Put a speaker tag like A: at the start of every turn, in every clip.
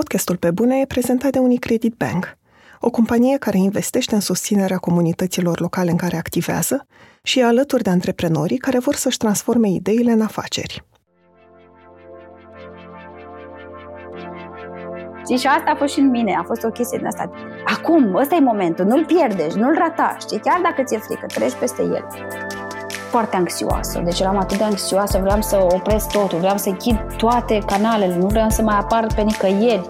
A: Podcastul Pe Bune e prezentat de Unicredit Bank, o companie care investește în susținerea comunităților locale în care activează și e alături de antreprenorii care vor să-și transforme ideile în afaceri.
B: Știi? Și asta a fost și în mine, a fost o chestie din asta. Acum, ăsta e momentul, nu-l pierdești, nu-l rata, știi? Chiar dacă ți-e frică, treci peste el. Foarte anxioasă, deci eram atât de anxioasă, vreau să opresc totul, vreau să închid toate canalele, nu vreau să mai apar pe nicăieri.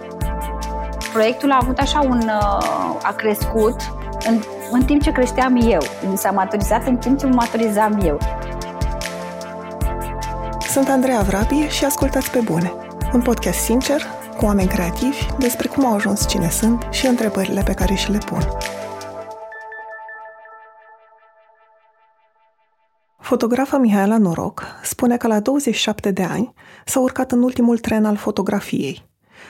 B: Proiectul a avut așa un... Uh, a crescut în, în timp ce creșteam eu, s-a maturizat în timp ce mă maturizam eu.
A: Sunt Andreea Vrabie și ascultați pe bune. Un podcast sincer, cu oameni creativi, despre cum au ajuns cine sunt și întrebările pe care și le pun. Fotografa Mihaela Noroc spune că la 27 de ani s-a urcat în ultimul tren al fotografiei.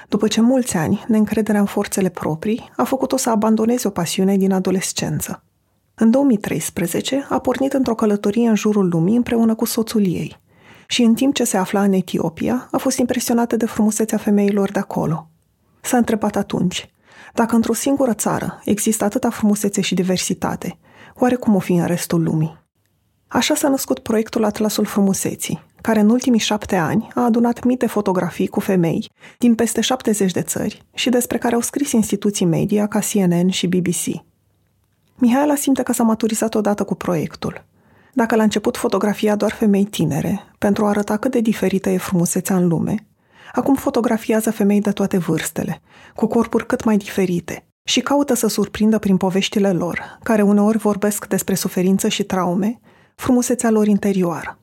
A: După ce mulți ani, neîncrederea în forțele proprii a făcut-o să abandoneze o pasiune din adolescență. În 2013 a pornit într-o călătorie în jurul lumii împreună cu soțul ei – și în timp ce se afla în Etiopia, a fost impresionată de frumusețea femeilor de acolo. S-a întrebat atunci, dacă într-o singură țară există atâta frumusețe și diversitate, oare cum o fi în restul lumii? Așa s-a născut proiectul Atlasul Frumuseții, care în ultimii șapte ani a adunat mii de fotografii cu femei din peste 70 de țări și despre care au scris instituții media ca CNN și BBC. Mihaela simte că s-a maturizat odată cu proiectul dacă la început fotografia doar femei tinere, pentru a arăta cât de diferită e frumusețea în lume, acum fotografiază femei de toate vârstele, cu corpuri cât mai diferite, și caută să surprindă prin poveștile lor, care uneori vorbesc despre suferință și traume, frumusețea lor interioară.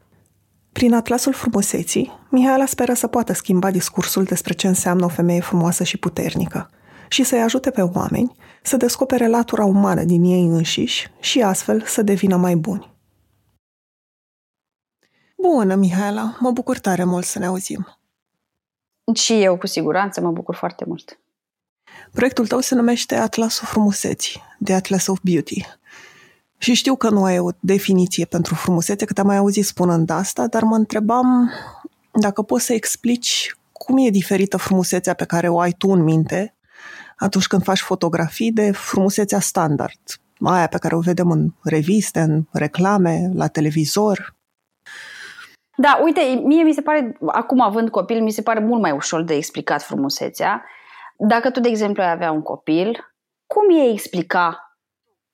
A: Prin Atlasul Frumuseții, Mihaela speră să poată schimba discursul despre ce înseamnă o femeie frumoasă și puternică și să-i ajute pe oameni să descopere latura umană din ei înșiși și astfel să devină mai buni. Bună, Mihaela! Mă bucur tare mult să ne auzim.
B: Și eu, cu siguranță, mă bucur foarte mult.
A: Proiectul tău se numește Atlasul Frumuseții, The Atlas of Beauty. Și știu că nu ai o definiție pentru frumusețe, că te-am mai auzit spunând asta, dar mă întrebam dacă poți să explici cum e diferită frumusețea pe care o ai tu în minte atunci când faci fotografii de frumusețea standard, aia pe care o vedem în reviste, în reclame, la televizor.
B: Da, uite, mie mi se pare, acum având copil, mi se pare mult mai ușor de explicat frumusețea. Dacă tu, de exemplu, ai avea un copil, cum e explica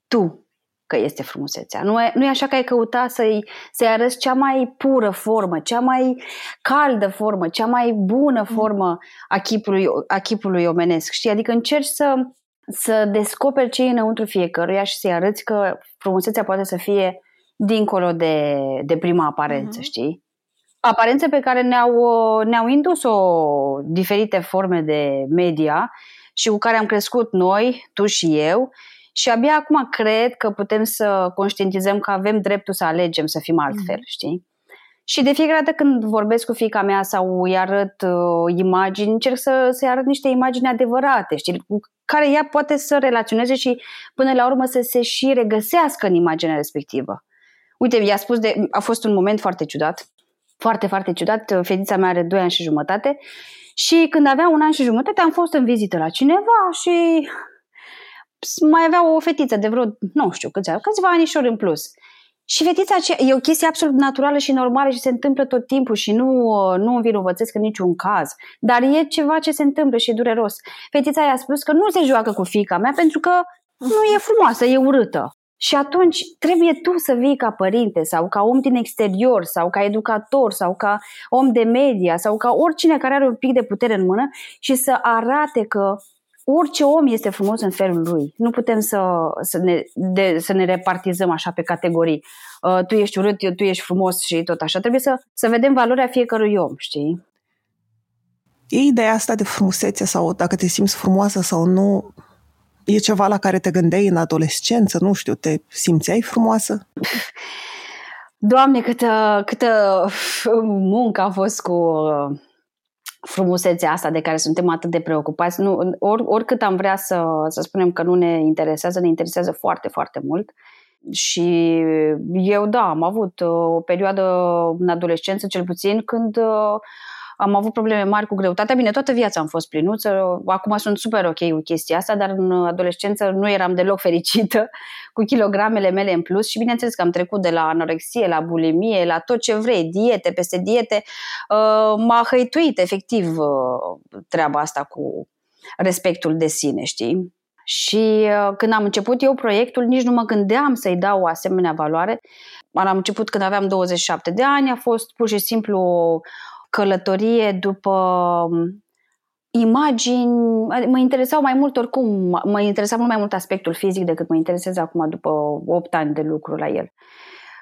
B: tu că este frumusețea? Nu e, nu e așa că ai căuta să-i, să-i arăți cea mai pură formă, cea mai caldă formă, cea mai bună mm. formă a chipului, a chipului omenesc, știi? Adică încerci să, să descoperi ce e înăuntru fiecăruia și să-i arăți că frumusețea poate să fie dincolo de, de prima aparență, mm-hmm. știi? aparențe pe care ne-au, ne-au indus-o diferite forme de media și cu care am crescut noi, tu și eu, și abia acum cred că putem să conștientizăm că avem dreptul să alegem să fim altfel, mm. știi? Și de fiecare dată când vorbesc cu fica mea sau îi arăt uh, imagini, încerc să, să-i arăt niște imagini adevărate, știi, cu care ea poate să relaționeze și până la urmă să se și regăsească în imaginea respectivă. Uite, i-a spus de, a fost un moment foarte ciudat foarte, foarte ciudat. Fetița mea are 2 ani și jumătate și când avea un an și jumătate am fost în vizită la cineva și mai avea o fetiță de vreo, nu știu câți ani, câțiva anișori în plus. Și fetița aceea, e o chestie absolut naturală și normală și se întâmplă tot timpul și nu, nu învinovățesc în niciun caz. Dar e ceva ce se întâmplă și e dureros. Fetița i-a spus că nu se joacă cu fica mea pentru că nu e frumoasă, e urâtă. Și atunci trebuie tu să vii ca părinte sau ca om din exterior sau ca educator sau ca om de media sau ca oricine care are un pic de putere în mână și să arate că orice om este frumos în felul lui. Nu putem să, să, ne, de, să ne repartizăm așa pe categorii. Uh, tu ești urât, tu ești frumos și tot așa. Trebuie să, să vedem valoarea fiecărui om, știi?
A: E ideea asta de frumusețe sau dacă te simți frumoasă sau nu, E ceva la care te gândeai în adolescență? Nu știu, te simțeai frumoasă?
B: Doamne, câtă, câtă muncă a fost cu uh, frumusețea asta de care suntem atât de preocupați. Nu, or, oricât am vrea să, să spunem că nu ne interesează, ne interesează foarte, foarte mult. Și eu, da, am avut uh, o perioadă în adolescență, cel puțin, când uh, am avut probleme mari cu greutatea. Bine, toată viața am fost plinuță, acum sunt super ok cu chestia asta, dar în adolescență nu eram deloc fericită cu kilogramele mele în plus și bineînțeles că am trecut de la anorexie, la bulimie, la tot ce vrei, diete peste diete. Uh, m-a hăituit efectiv uh, treaba asta cu respectul de sine, știi? Și uh, când am început eu proiectul, nici nu mă gândeam să-i dau o asemenea valoare. Am început când aveam 27 de ani, a fost pur și simplu o călătorie după um, imagini, mă interesau mai mult oricum, mă interesa mult mai mult aspectul fizic decât mă interesează acum după 8 ani de lucru la el.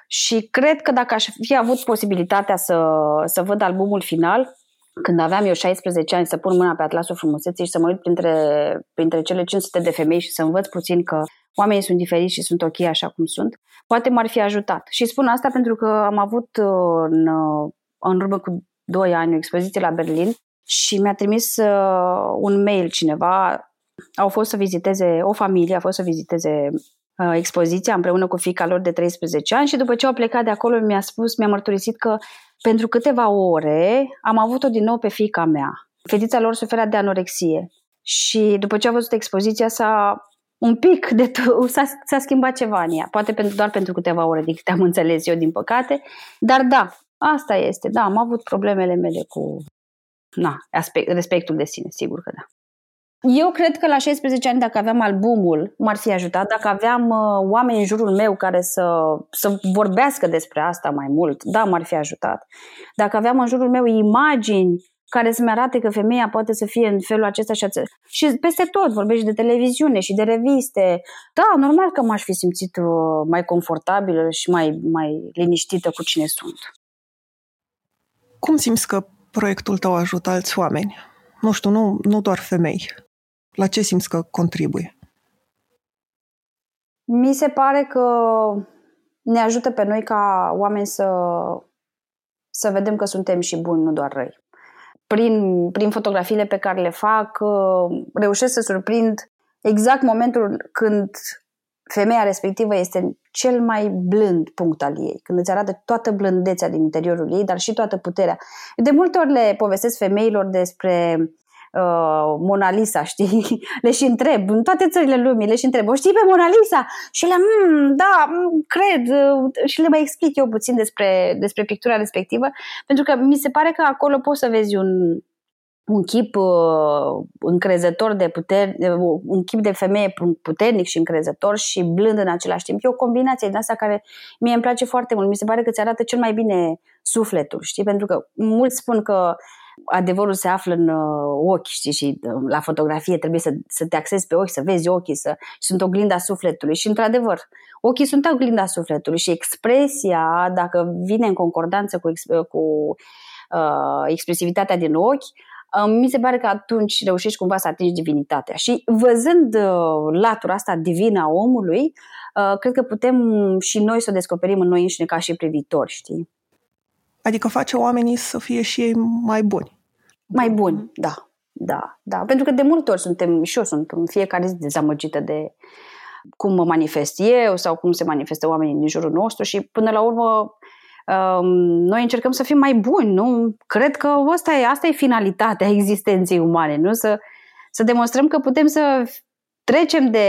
B: Și cred că dacă aș fi avut posibilitatea să, să văd albumul final, când aveam eu 16 ani, să pun mâna pe atlasul frumuseții și să mă uit printre, printre cele 500 de femei și să învăț puțin că oamenii sunt diferiți și sunt ok așa cum sunt, poate m-ar fi ajutat. Și spun asta pentru că am avut uh, în, uh, în urmă cu 2 ani o expoziție la Berlin și mi-a trimis uh, un mail cineva, au fost să viziteze, o familie a fost să viziteze uh, expoziția împreună cu fica lor de 13 ani și după ce au plecat de acolo mi-a spus, mi-a mărturisit că pentru câteva ore am avut-o din nou pe fica mea. Fetița lor suferea de anorexie și după ce a văzut expoziția s-a un pic de t- s-a, s-a schimbat ceva în ea, poate pentru, doar pentru câteva ore, din câte am înțeles eu, din păcate, dar da, asta este, da, am avut problemele mele cu na, aspect, respectul de sine, sigur că da. Eu cred că la 16 ani, dacă aveam albumul, m-ar fi ajutat. Dacă aveam uh, oameni în jurul meu care să, să vorbească despre asta mai mult, da, m-ar fi ajutat. Dacă aveam în jurul meu imagini care să-mi arate că femeia poate să fie în felul acesta și acesta. Și peste tot, vorbești de televiziune și de reviste. Da, normal că m-aș fi simțit uh, mai confortabilă și mai, mai liniștită cu cine sunt.
A: Cum simți că proiectul tău ajută alți oameni? Nu știu, nu, nu doar femei. La ce simți că contribuie?
B: Mi se pare că ne ajută pe noi ca oameni să, să vedem că suntem și buni, nu doar răi. Prin, prin fotografiile pe care le fac, reușesc să surprind exact momentul când femeia respectivă este cel mai blând punct al ei, când îți arată toată blândețea din interiorul ei, dar și toată puterea. De multe ori le povestesc femeilor despre uh, Mona Lisa, știi? Le și întreb, în toate țările lumii, le și întreb, o știi pe Mona Lisa? Și le mm, da, mm, cred. Uh, și le mai explic eu puțin despre, despre pictura respectivă, pentru că mi se pare că acolo poți să vezi un, un chip uh, încrezător de putere, uh, un chip de femeie puternic și încrezător și blând în același timp. E o combinație din asta care mie îmi place foarte mult. Mi se pare că ți arată cel mai bine sufletul, știi? Pentru că mulți spun că adevărul se află în uh, ochi, știi, și uh, la fotografie trebuie să, să te axezi pe ochi, să vezi ochii, să, sunt oglinda sufletului. Și, într-adevăr, ochii sunt oglinda sufletului și expresia, dacă vine în concordanță cu, cu uh, expresivitatea din ochi, uh, mi se pare că atunci reușești cumva să atingi divinitatea. Și văzând uh, latura asta divină a omului, uh, cred că putem și noi să o descoperim în noi înșine ca și privitori, știi?
A: Adică face oamenii să fie și ei mai buni.
B: Mai buni, da. Da, da. Pentru că de multe ori suntem, și eu sunt în fiecare zi dezamăgită de cum mă manifest eu sau cum se manifestă oamenii din jurul nostru și până la urmă um, noi încercăm să fim mai buni, nu? Cred că asta e, asta e finalitatea existenței umane, nu? Să, să demonstrăm că putem să trecem de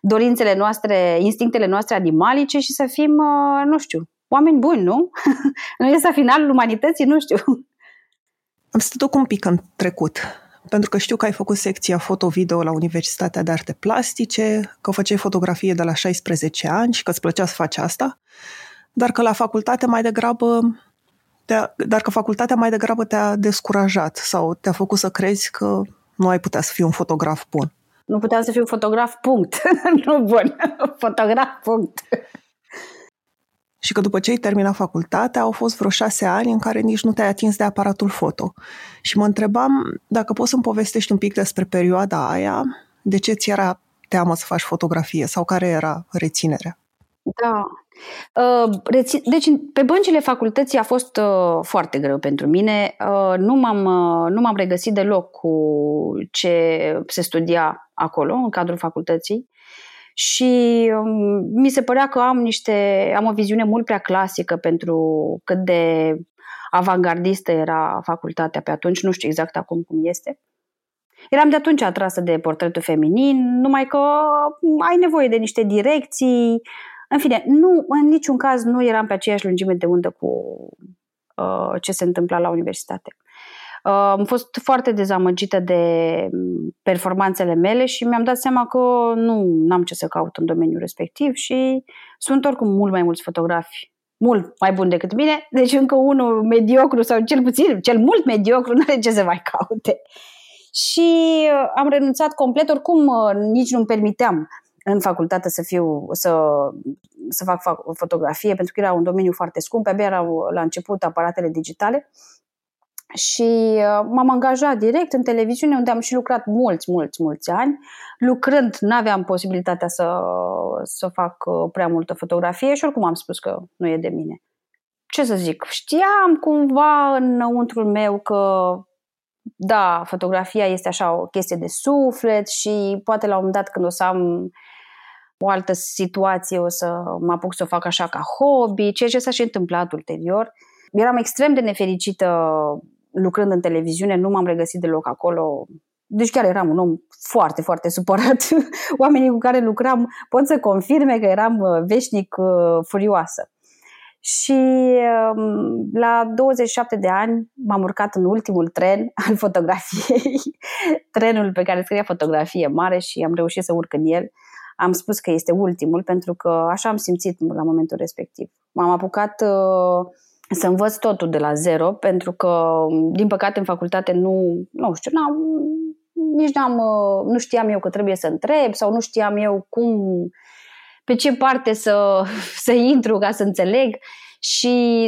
B: dorințele noastre, instinctele noastre animalice și să fim, uh, nu știu, oameni buni, nu? nu este finalul umanității, nu știu.
A: Am să te duc un pic în trecut, pentru că știu că ai făcut secția foto-video la Universitatea de Arte Plastice, că făceai fotografie de la 16 ani și că îți plăcea să faci asta, dar că la facultate mai degrabă te-a, dar că facultatea mai degrabă te-a descurajat sau te-a făcut să crezi că nu ai putea să fii un fotograf bun.
B: Nu puteam să fiu fotograf, punct. nu bun. fotograf, punct
A: și că după ce ai terminat facultatea au fost vreo șase ani în care nici nu te-ai atins de aparatul foto. Și mă întrebam dacă poți să-mi povestești un pic despre perioada aia, de ce ți era teamă să faci fotografie sau care era reținerea?
B: Da. Uh, deci, pe băncile facultății a fost uh, foarte greu pentru mine. Uh, nu m-am, nu m-am regăsit deloc cu ce se studia acolo, în cadrul facultății și um, mi se părea că am niște am o viziune mult prea clasică pentru cât de avangardistă era facultatea pe atunci, nu știu exact acum cum este. Eram de atunci atrasă de portretul feminin, numai că ai nevoie de niște direcții. În fine, nu, în niciun caz nu eram pe aceeași lungime de undă cu uh, ce se întâmpla la universitate. Uh, am fost foarte dezamăgită de performanțele mele și mi-am dat seama că nu am ce să caut în domeniul respectiv și sunt oricum mult mai mulți fotografi mult mai bun decât mine, deci încă unul mediocru sau cel puțin, cel mult mediocru, nu are ce să mai caute. Și uh, am renunțat complet, oricum uh, nici nu-mi permiteam în facultate să fiu, să, să fac fotografie, pentru că era un domeniu foarte scump, abia erau la început aparatele digitale și uh, m-am angajat direct în televiziune, unde am și lucrat mulți, mulți, mulți ani. Lucrând, nu aveam posibilitatea să, să fac uh, prea multă fotografie și oricum am spus că nu e de mine. Ce să zic, știam cumva înăuntrul meu că da, fotografia este așa o chestie de suflet și poate la un moment dat când o să am o altă situație o să mă apuc să o fac așa ca hobby, ceea ce s-a și întâmplat ulterior. Eram extrem de nefericită lucrând în televiziune, nu m-am regăsit deloc acolo. Deci chiar eram un om foarte, foarte supărat. Oamenii cu care lucram pot să confirme că eram uh, veșnic uh, furioasă. Și um, la 27 de ani m-am urcat în ultimul tren al fotografiei, trenul pe care scria fotografie mare și am reușit să urc în el. Am spus că este ultimul pentru că așa am simțit la momentul respectiv. M-am apucat uh, să învăț totul de la zero, pentru că, din păcate, în facultate nu, nu știu, n-am, nici n-am, nu știam eu că trebuie să întreb sau nu știam eu cum, pe ce parte să, să intru ca să înțeleg. Și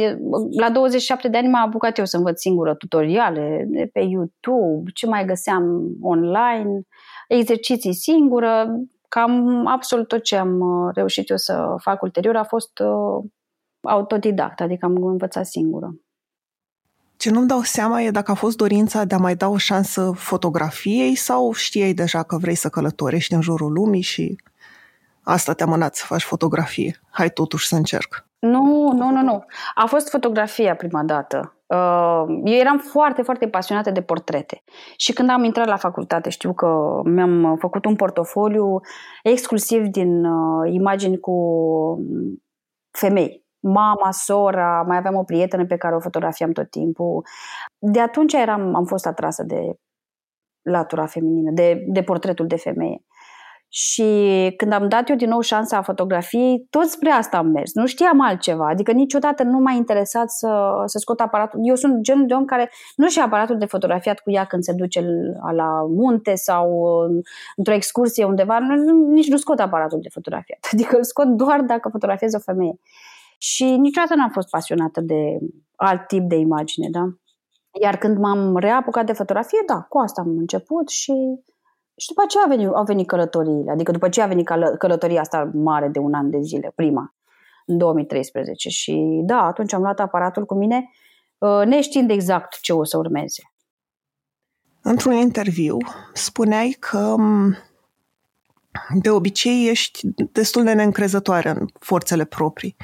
B: la 27 de ani m-am apucat eu să învăț singură tutoriale de pe YouTube, ce mai găseam online, exerciții singură, cam absolut tot ce am reușit eu să fac ulterior a fost autodidact, adică am învățat singură.
A: Ce nu-mi dau seama e dacă a fost dorința de a mai da o șansă fotografiei sau știai deja că vrei să călătorești în jurul lumii și asta te-a mânat să faci fotografie. Hai totuși să încerc.
B: Nu, nu, nu, nu. A fost fotografia prima dată. Uh, eu eram foarte, foarte pasionată de portrete. Și când am intrat la facultate, știu că mi-am făcut un portofoliu exclusiv din uh, imagini cu femei mama, sora, mai aveam o prietenă pe care o fotografiam tot timpul. De atunci eram, am fost atrasă de latura feminină, de, de portretul de femeie. Și când am dat eu din nou șansa a fotografiei, tot spre asta am mers. Nu știam altceva. Adică niciodată nu m-a interesat să, să scot aparatul. Eu sunt genul de om care nu și aparatul de fotografiat cu ea când se duce la munte sau într-o excursie undeva. Nici nu scot aparatul de fotografiat. Adică îl scot doar dacă fotografiez o femeie. Și niciodată n-am fost pasionată de alt tip de imagine, da? Iar când m-am reapucat de fotografie, da, cu asta am început și, și după aceea au venit, au venit călătoriile. Adică după ce a venit călătoria asta mare de un an de zile, prima, în 2013. Și da, atunci am luat aparatul cu mine, uh, neștiind exact ce o să urmeze.
A: Într-un interviu spuneai că de obicei ești destul de neîncrezătoare în forțele proprii.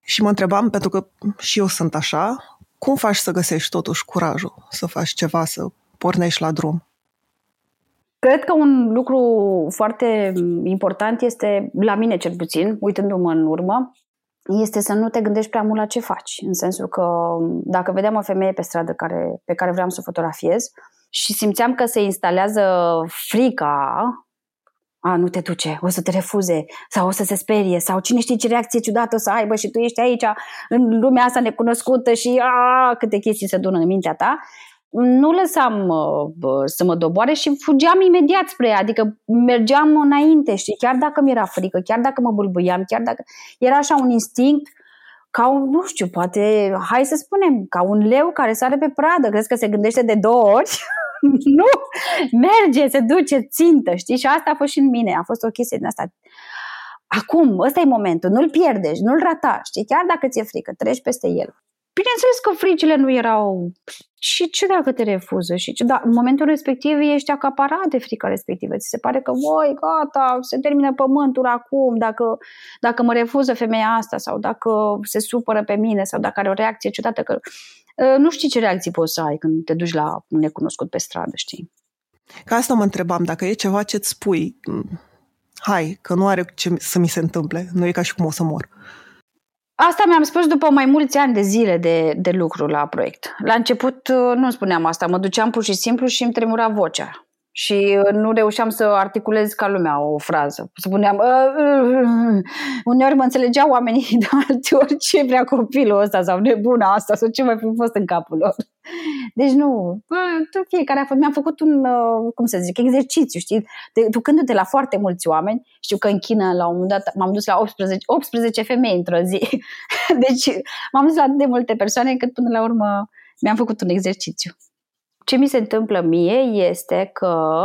A: Și mă întrebam, pentru că și eu sunt așa, cum faci să găsești totuși curajul să faci ceva, să pornești la drum?
B: Cred că un lucru foarte important este, la mine cel puțin, uitându-mă în urmă, este să nu te gândești prea mult la ce faci. În sensul că dacă vedeam o femeie pe stradă care, pe care vreau să o fotografiez și simțeam că se instalează frica a, nu te duce, o să te refuze sau o să se sperie sau cine știe ce reacție ciudată o să aibă și tu ești aici în lumea asta necunoscută și a, câte chestii se dună în mintea ta, nu lăsam uh, să mă doboare și fugeam imediat spre ea, adică mergeam înainte, știi, chiar dacă mi era frică, chiar dacă mă bulbuiam, chiar dacă era așa un instinct, ca un, nu știu, poate, hai să spunem, ca un leu care sare pe pradă, crezi că se gândește de două ori? nu, merge, se duce, țintă, știi? Și asta a fost și în mine, a fost o chestie din asta. Acum, ăsta e momentul, nu-l pierdești, nu-l rata, știi? Chiar dacă ți-e frică, treci peste el. Bineînțeles că fricile nu erau și ce dacă te refuză? Și ce, da, în momentul respectiv ești acaparat de frica respectivă. Ți se pare că, voi, gata, se termină pământul acum, dacă, dacă mă refuză femeia asta sau dacă se supără pe mine sau dacă are o reacție ciudată, că ă, nu știi ce reacții poți să ai când te duci la un necunoscut pe stradă, știi?
A: Ca asta mă întrebam, dacă e ceva ce-ți spui, hai, că nu are ce să mi se întâmple, nu e ca și cum o să mor.
B: Asta mi-am spus după mai mulți ani de zile de, de lucru la proiect. La început uh, nu spuneam asta, mă duceam pur și simplu și îmi tremura vocea. Și uh, nu reușeam să articulez ca lumea o frază. Spuneam, uh, uh, uneori mă înțelegeau oamenii, de alte ori ce vrea copilul ăsta sau nebuna asta sau ce mai fi fost în capul lor. Deci nu, uh, fiecare a făcut, mi-am făcut un, uh, cum să zic, exercițiu, știi, de, ducându-te la foarte mulți oameni. Știu că în China la un moment dat m-am dus la 18, 18 femei într-o zi. deci m-am dus la atât de multe persoane încât până la urmă mi-am făcut un exercițiu. Ce mi se întâmplă mie este că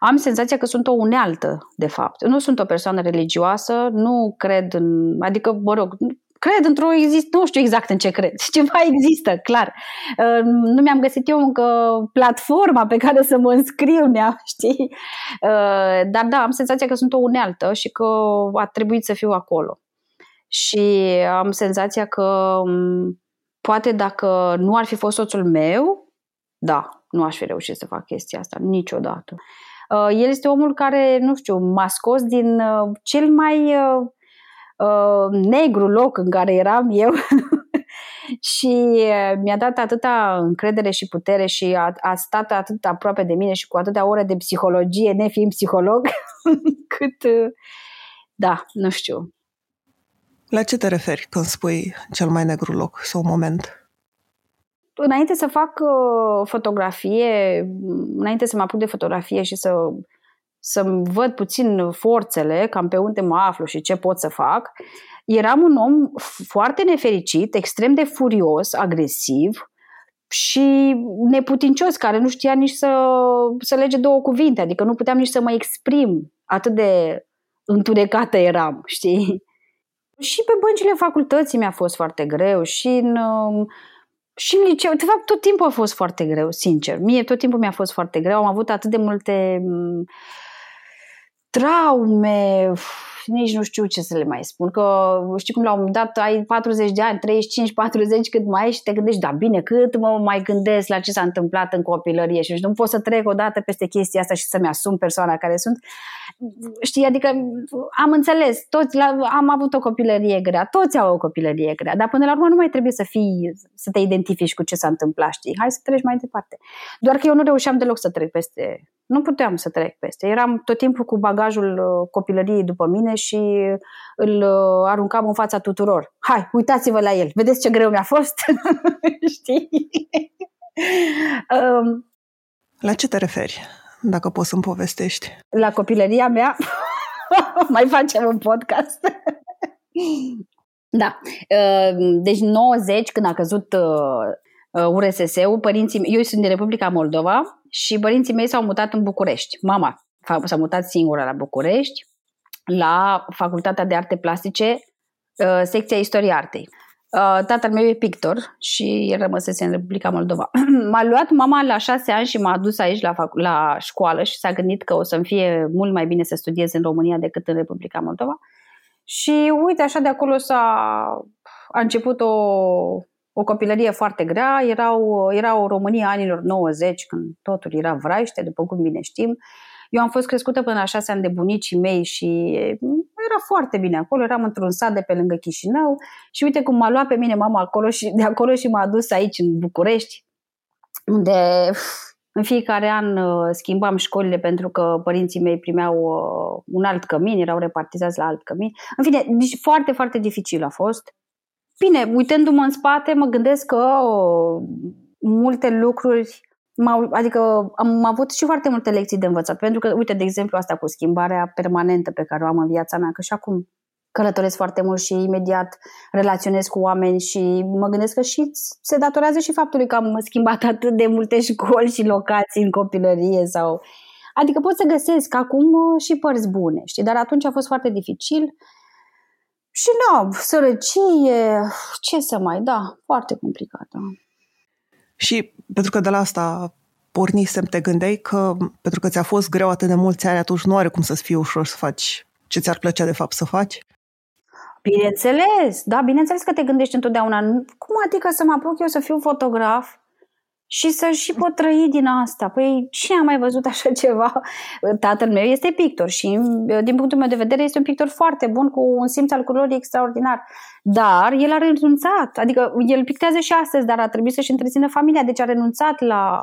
B: am senzația că sunt o unealtă, de fapt. Nu sunt o persoană religioasă, nu cred în. adică, mă rog, cred într-o exist, nu știu exact în ce cred. Ceva există, clar. Uh, nu mi-am găsit eu încă platforma pe care să mă înscriu, nea, știi? Uh, dar da, am senzația că sunt o unealtă și că a trebuit să fiu acolo. Și am senzația că um, poate dacă nu ar fi fost soțul meu, da, nu aș fi reușit să fac chestia asta niciodată. Uh, el este omul care, nu știu, m-a scos din uh, cel mai uh, negru loc în care eram eu și mi-a dat atâta încredere și putere și a, a stat atât aproape de mine și cu atâtea ore de psihologie, nefiind psiholog, cât, da, nu știu.
A: La ce te referi când spui cel mai negru loc sau moment?
B: înainte să fac uh, fotografie, înainte să mă apuc de fotografie și să, să văd puțin forțele, cam pe unde mă aflu și ce pot să fac, eram un om foarte nefericit, extrem de furios, agresiv și neputincios, care nu știa nici să, să lege două cuvinte, adică nu puteam nici să mă exprim atât de întunecată eram, știi? Și pe băncile facultății mi-a fost foarte greu și în uh, și în liceu, de fapt, tot timpul a fost foarte greu, sincer. Mie tot timpul mi-a fost foarte greu. Am avut atât de multe mm, traume, nici nu știu ce să le mai spun, că știi cum la un moment dat ai 40 de ani, 35, 40 cât mai ai și te gândești, da bine, cât mă mai gândesc la ce s-a întâmplat în copilărie și nu pot să trec odată peste chestia asta și să-mi asum persoana care sunt. Știi, adică am înțeles, toți la, am avut o copilărie grea, toți au o copilărie grea, dar până la urmă nu mai trebuie să fii, să te identifici cu ce s-a întâmplat, știi? Hai să treci mai departe. Doar că eu nu reușeam deloc să trec peste nu puteam să trec peste. Eram tot timpul cu bagajul uh, copilăriei după mine și îl uh, aruncam în fața tuturor. Hai, uitați-vă la el, vedeți ce greu mi-a fost? Știi?
A: um, la ce te referi, dacă poți să-mi povestești?
B: La copilăria mea? Mai facem un podcast. da. Uh, deci 90, când a căzut URSS-ul, părinții eu sunt din Republica Moldova, și părinții mei s-au mutat în București. Mama s-a mutat singură la București, la Facultatea de Arte Plastice, uh, secția Istorie Artei. Uh, tatăl meu e pictor și el rămăsese în Republica Moldova. M-a luat mama la șase ani și m-a adus aici la, fac- la școală și s-a gândit că o să-mi fie mult mai bine să studiez în România decât în Republica Moldova. Și uite, așa de acolo s-a a început o, o copilărie foarte grea, erau, era o Românie anilor 90, când totul era vraiște, după cum bine știm. Eu am fost crescută până la șase ani de bunicii mei și era foarte bine acolo, eram într-un sat de pe lângă Chișinău și uite cum m-a luat pe mine mama acolo și de acolo și m-a dus aici în București, unde în fiecare an uh, schimbam școlile pentru că părinții mei primeau uh, un alt cămin, erau repartizați la alt cămin. În fine, deci foarte, foarte dificil a fost. Bine, uitându-mă în spate, mă gândesc că oh, multe lucruri M-au, adică am avut și foarte multe lecții de învățat, pentru că, uite, de exemplu, asta cu schimbarea permanentă pe care o am în viața mea, că și acum călătoresc foarte mult și imediat relaționez cu oameni și mă gândesc că și se datorează și faptului că am schimbat atât de multe școli și locații în copilărie sau... Adică pot să găsesc acum uh, și părți bune, știi? Dar atunci a fost foarte dificil Și nu, sărăcie, ce să mai, da, foarte complicată.
A: Și pentru că de la asta pornisem, te gândeai că pentru că ți-a fost greu atât de mulți ani, atunci nu are cum să-ți fie ușor să faci ce ți-ar plăcea de fapt să faci?
B: Bineînțeles, da, bineînțeles că te gândești întotdeauna. Cum adică să mă apuc eu să fiu fotograf și să și pot trăi din asta. Păi cine a mai văzut așa ceva? Tatăl meu este pictor și din punctul meu de vedere este un pictor foarte bun cu un simț al culorii extraordinar. Dar el a renunțat, adică el pictează și astăzi, dar a trebuit să-și întrețină familia, deci a renunțat la,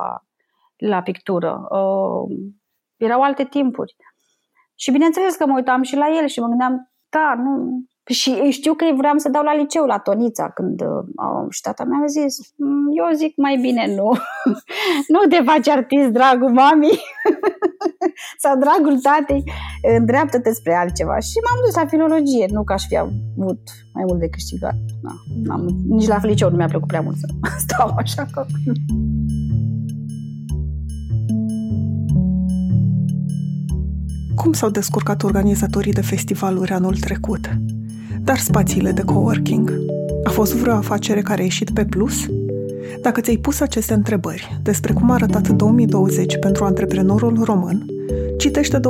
B: la pictură. Uh, erau alte timpuri. Și bineînțeles că mă uitam și la el și mă gândeam, da, nu, și știu că vreau să dau la liceu, la Tonița, când uh, și tata mea a zis, mm, eu zic mai bine nu, nu te faci artist, dragul mami sau dragul tatei, îndreaptă-te spre altceva. Și m-am dus la filologie, nu că aș fi avut mai mult de câștigat. Na, n-am, nici la liceu nu mi-a plăcut prea mult să stau așa că...
A: Cum s-au descurcat organizatorii de festivaluri anul trecut? Dar spațiile de coworking? A fost vreo afacere care a ieșit pe plus? Dacă ți-ai pus aceste întrebări despre cum a arătat 2020 pentru antreprenorul român, citește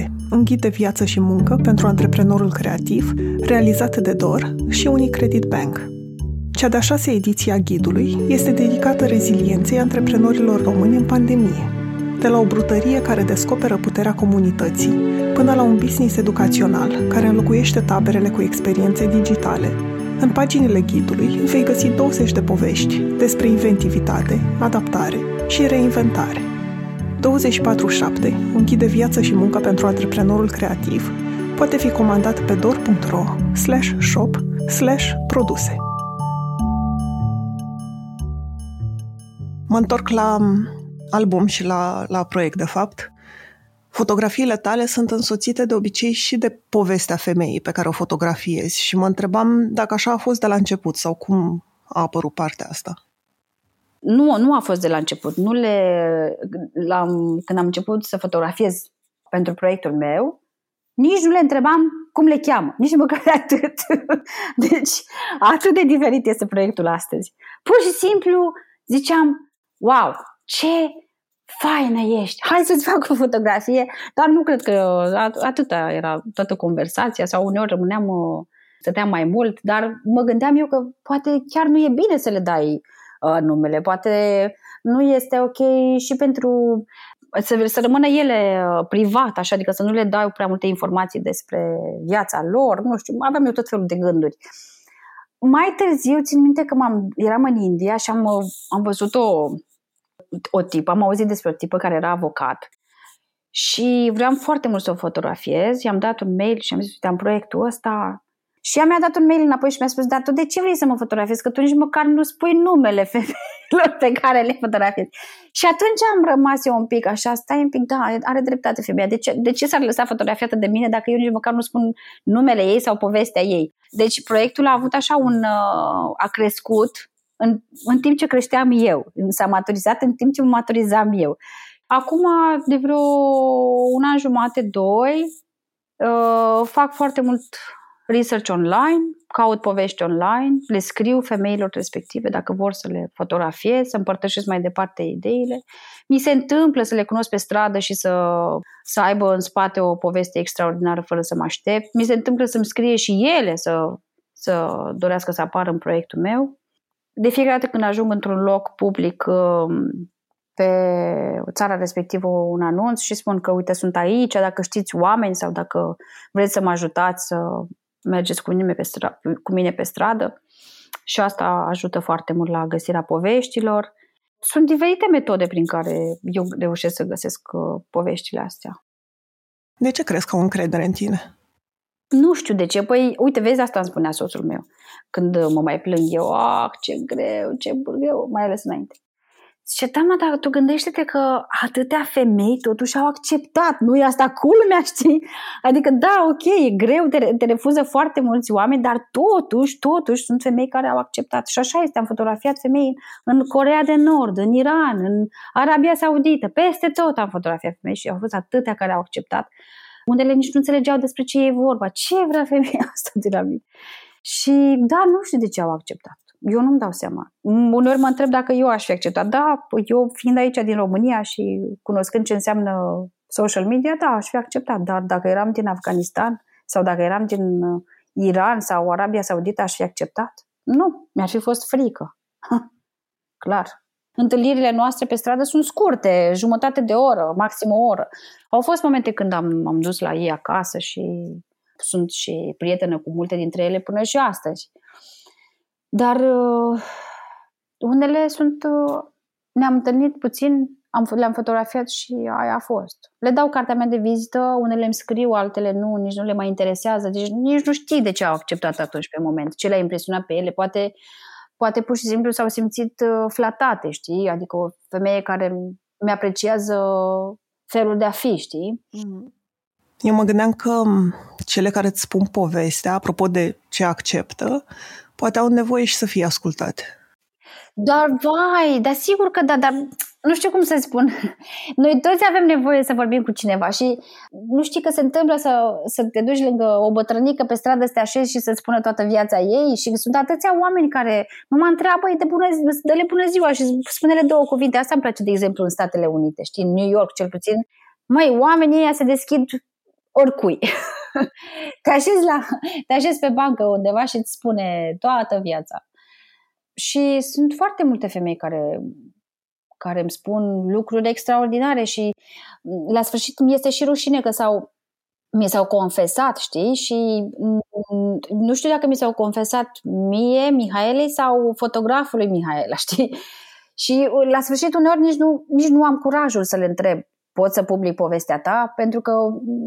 A: 24-7, un ghid de viață și muncă pentru antreprenorul creativ, realizat de DOR și Unicredit Bank. Cea de-a șasea ediție a ghidului este dedicată rezilienței antreprenorilor români în pandemie – de la o brutărie care descoperă puterea comunității, până la un business educațional care înlocuiește taberele cu experiențe digitale. În paginile ghidului vei găsi 20 de povești despre inventivitate, adaptare și reinventare. 24-7, un ghid de viață și muncă pentru antreprenorul creativ, poate fi comandat pe dor.ro slash shop slash produse. Mă întorc la album și la, la proiect, de fapt, fotografiile tale sunt însoțite de obicei și de povestea femeii pe care o fotografiezi și mă întrebam dacă așa a fost de la început sau cum a apărut partea asta.
B: Nu, nu a fost de la început. Nu le, la, când am început să fotografiez pentru proiectul meu, nici nu le întrebam cum le cheamă, nici măcar de atât. Deci, atât de diferit este proiectul astăzi. Pur și simplu ziceam, wow, ce faină ești, hai să-ți fac o fotografie, dar nu cred că atâta era toată conversația sau uneori rămâneam, uh, stăteam mai mult, dar mă gândeam eu că poate chiar nu e bine să le dai uh, numele, poate nu este ok și pentru să, să rămână ele uh, privat, așa, adică să nu le dau prea multe informații despre viața lor, nu știu, aveam eu tot felul de gânduri. Mai târziu, țin minte că m-am, eram în India și am, uh, am văzut o, o tipă, am auzit despre o tipă care era avocat și vreau foarte mult să o fotografiez. I-am dat un mail și am zis, uite, am proiectul ăsta. Și ea mi-a dat un mail înapoi și mi-a spus, dar tu de ce vrei să mă fotografiezi? Că tu nici măcar nu spui numele femeilor pe care le fotografiezi. Și atunci am rămas eu un pic așa, stai un pic, da, are dreptate femeia. De ce, de ce s-ar lăsa fotografiată de mine dacă eu nici măcar nu spun numele ei sau povestea ei? Deci proiectul a avut așa un, uh, a crescut în, în timp ce creșteam eu. S-a maturizat în timp ce mă maturizam eu. Acum, de vreo un an jumate, doi, uh, fac foarte mult research online, caut povești online, le scriu femeilor respective dacă vor să le fotografiez, să împărtășesc mai departe ideile. Mi se întâmplă să le cunosc pe stradă și să, să aibă în spate o poveste extraordinară fără să mă aștept. Mi se întâmplă să-mi scrie și ele să, să dorească să apară în proiectul meu de fiecare dată când ajung într-un loc public um, pe țara respectivă un anunț și spun că uite sunt aici, dacă știți oameni sau dacă vreți să mă ajutați să mergeți cu mine pe, stra- cu mine pe stradă și asta ajută foarte mult la găsirea poveștilor. Sunt diferite metode prin care eu reușesc să găsesc uh, poveștile astea.
A: De ce crezi că au încredere în tine?
B: Nu știu de ce. Păi, uite, vezi, asta îmi spunea soțul meu. Când mă mai plâng eu, ah, ce greu, ce greu, mai ales înainte. Zice, da, mă, dar tu gândește-te că atâtea femei totuși au acceptat, nu e asta culmea, știi? Adică, da, ok, e greu, te, te refuză foarte mulți oameni, dar totuși, totuși sunt femei care au acceptat. Și așa este, am fotografiat femei în Corea de Nord, în Iran, în Arabia Saudită, peste tot am fotografiat femei și au fost atâtea care au acceptat Unele nici nu înțelegeau despre ce e vorba. Ce vrea femeia asta de la mine? Și da, nu știu de ce au acceptat. Eu nu-mi dau seama. Uneori mă întreb dacă eu aș fi acceptat. Da, eu fiind aici din România și cunoscând ce înseamnă social media, da, aș fi acceptat. Dar dacă eram din Afganistan sau dacă eram din uh, Iran sau Arabia Saudită, aș fi acceptat? Nu, mi-ar fi fost frică. Ha, clar. Întâlnirile noastre pe stradă sunt scurte, jumătate de oră, maxim o oră. Au fost momente când am, am dus la ei acasă și sunt și prietenă cu multe dintre ele până și astăzi. Dar uh, unele sunt... Uh, ne-am întâlnit puțin, am, le-am fotografiat și aia a fost. Le dau cartea mea de vizită, unele îmi scriu, altele nu, nici nu le mai interesează, deci nici nu știi de ce au acceptat atunci pe moment, ce le-a impresionat pe ele. Poate, poate pur și simplu s-au simțit uh, flatate, știi? Adică o femeie care mi-apreciază felul de a fi, știi? Mm-hmm.
A: Eu mă gândeam că cele care îți spun povestea, apropo de ce acceptă, poate au nevoie și să fie ascultate.
B: Dar, vai, dar sigur că da, dar nu știu cum să spun. Noi toți avem nevoie să vorbim cu cineva și nu știi că se întâmplă să, să te duci lângă o bătrânică pe stradă, să te așezi și să-ți spună toată viața ei și sunt atâția oameni care nu mă întreabă, de bună, dă-le bună ziua și spune-le două cuvinte. Asta îmi place, de exemplu, în Statele Unite, știi, în New York cel puțin. Măi, oamenii ăia se deschid oricui. te, așezi la, te așezi pe bancă undeva și îți spune toată viața. Și sunt foarte multe femei care, care îmi spun lucruri extraordinare și la sfârșit mi este și rușine că s-au mi s-au confesat, știi? Și nu știu dacă mi s-au confesat mie, Mihaelei sau fotografului Mihaela, știi? Și la sfârșit uneori nici nu, nici nu am curajul să le întreb pot să public povestea ta, pentru că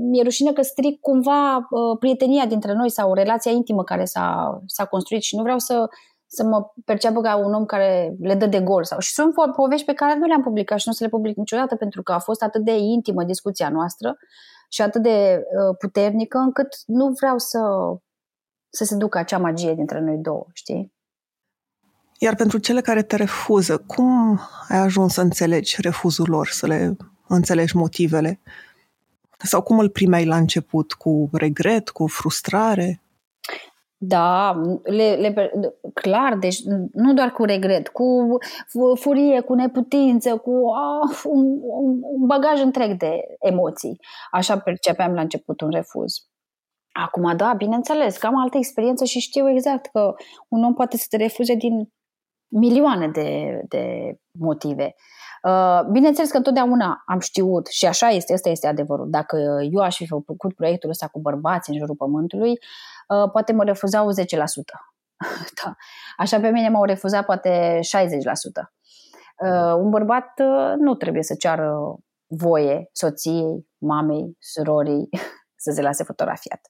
B: mi-e rușine că stric cumva uh, prietenia dintre noi sau relația intimă care s-a, s-a construit și nu vreau să, să mă perceapă ca un om care le dă de gol. Sau. Și sunt povești pe care nu le-am publicat și nu o să le public niciodată pentru că a fost atât de intimă discuția noastră și atât de uh, puternică încât nu vreau să, să se ducă acea magie dintre noi două, știi?
A: Iar pentru cele care te refuză, cum ai ajuns să înțelegi refuzul lor, să le înțelegi motivele? Sau cum îl primeai la început? Cu regret, cu frustrare?
B: Da, le, le, clar, deci nu doar cu regret, cu furie, cu neputință, cu ah, un, un bagaj întreg de emoții. Așa percepeam la început un refuz. Acum, da, bineînțeles, că am altă experiență și știu exact că un om poate să te refuze din milioane de, de motive. Uh, bineînțeles că întotdeauna am știut și așa este, ăsta este adevărul. Dacă eu aș fi făcut proiectul ăsta cu bărbați în jurul pământului, uh, poate mă refuzau 10%. da. Așa pe mine m-au refuzat poate 60%. Uh, un bărbat nu trebuie să ceară voie soției, mamei, surorii să se lase fotografiat.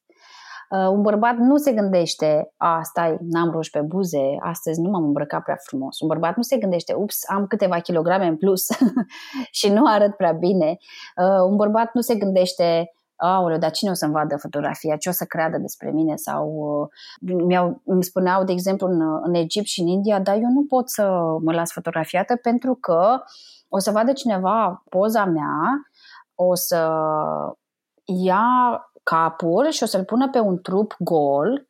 B: Uh, un bărbat nu se gândește, a, stai, n-am roși pe buze, astăzi nu m-am îmbrăcat prea frumos. Un bărbat nu se gândește, ups, am câteva kilograme în plus și nu arăt prea bine. Uh, un bărbat nu se gândește, aoleu, dar cine o să-mi vadă fotografia, ce o să creadă despre mine sau uh, mi-au, îmi spuneau, de exemplu, în, în Egipt și în India, dar eu nu pot să mă las fotografiată pentru că o să vadă cineva poza mea, o să ia capul și o să-l pună pe un trup gol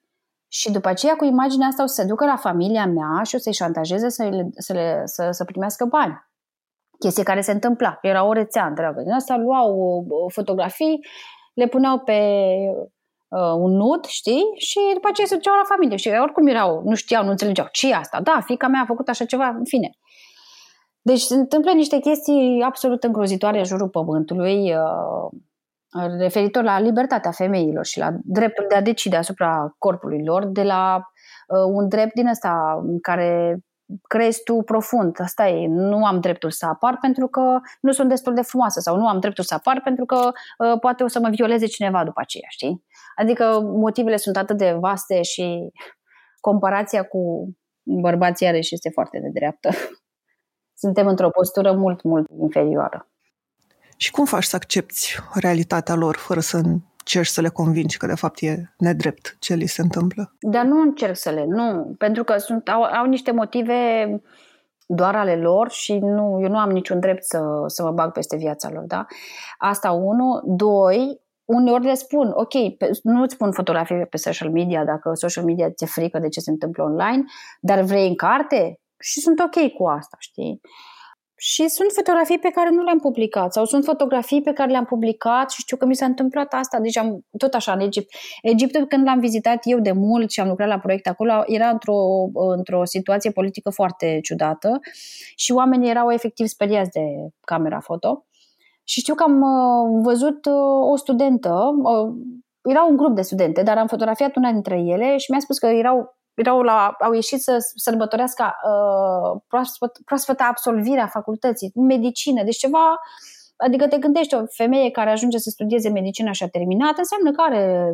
B: și după aceea cu imaginea asta o să se ducă la familia mea și o să-i șantajeze să, le, să, le, să, să primească bani. Chestie care se întâmpla. Era o rețea întreagă. Din asta luau uh, fotografii, le puneau pe uh, un nud, știi? Și după aceea se duceau la familie. Și oricum erau, nu știau, nu înțelegeau. ce e asta? Da, fica mea a făcut așa ceva, în fine. Deci se întâmplă niște chestii absolut îngrozitoare în jurul pământului. Uh, referitor la libertatea femeilor și la dreptul de a decide asupra corpului lor, de la uh, un drept din ăsta în care crezi tu profund, asta e, nu am dreptul să apar pentru că nu sunt destul de frumoasă sau nu am dreptul să apar pentru că uh, poate o să mă violeze cineva după aceea, știi? Adică motivele sunt atât de vaste și comparația cu bărbații iarăși este foarte de dreaptă. Suntem într-o postură mult, mult inferioară.
A: Și cum faci să accepti realitatea lor fără să încerci să le convingi că de fapt e nedrept ce li se întâmplă?
B: Dar nu încerc să le, nu, pentru că sunt, au, au niște motive doar ale lor și nu, eu nu am niciun drept să, să mă bag peste viața lor, da? Asta unu. Doi, uneori le spun, ok, nu îți spun fotografie pe social media dacă social media ți-e frică de ce se întâmplă online, dar vrei în carte? Și sunt ok cu asta, știi? Și sunt fotografii pe care nu le-am publicat sau sunt fotografii pe care le-am publicat și știu că mi s-a întâmplat asta. Deci am, tot așa în Egipt. Egiptul când l-am vizitat eu de mult și am lucrat la proiect acolo, era într-o, într-o situație politică foarte ciudată și oamenii erau efectiv speriați de camera foto. Și știu că am uh, văzut uh, o studentă, uh, era un grup de studente, dar am fotografiat una dintre ele și mi-a spus că erau erau la, au ieșit să sărbătorească uh, proaspăt, proaspăta absolvirea facultății, medicină, deci ceva, adică te gândești, o femeie care ajunge să studieze medicină și a terminat, înseamnă că are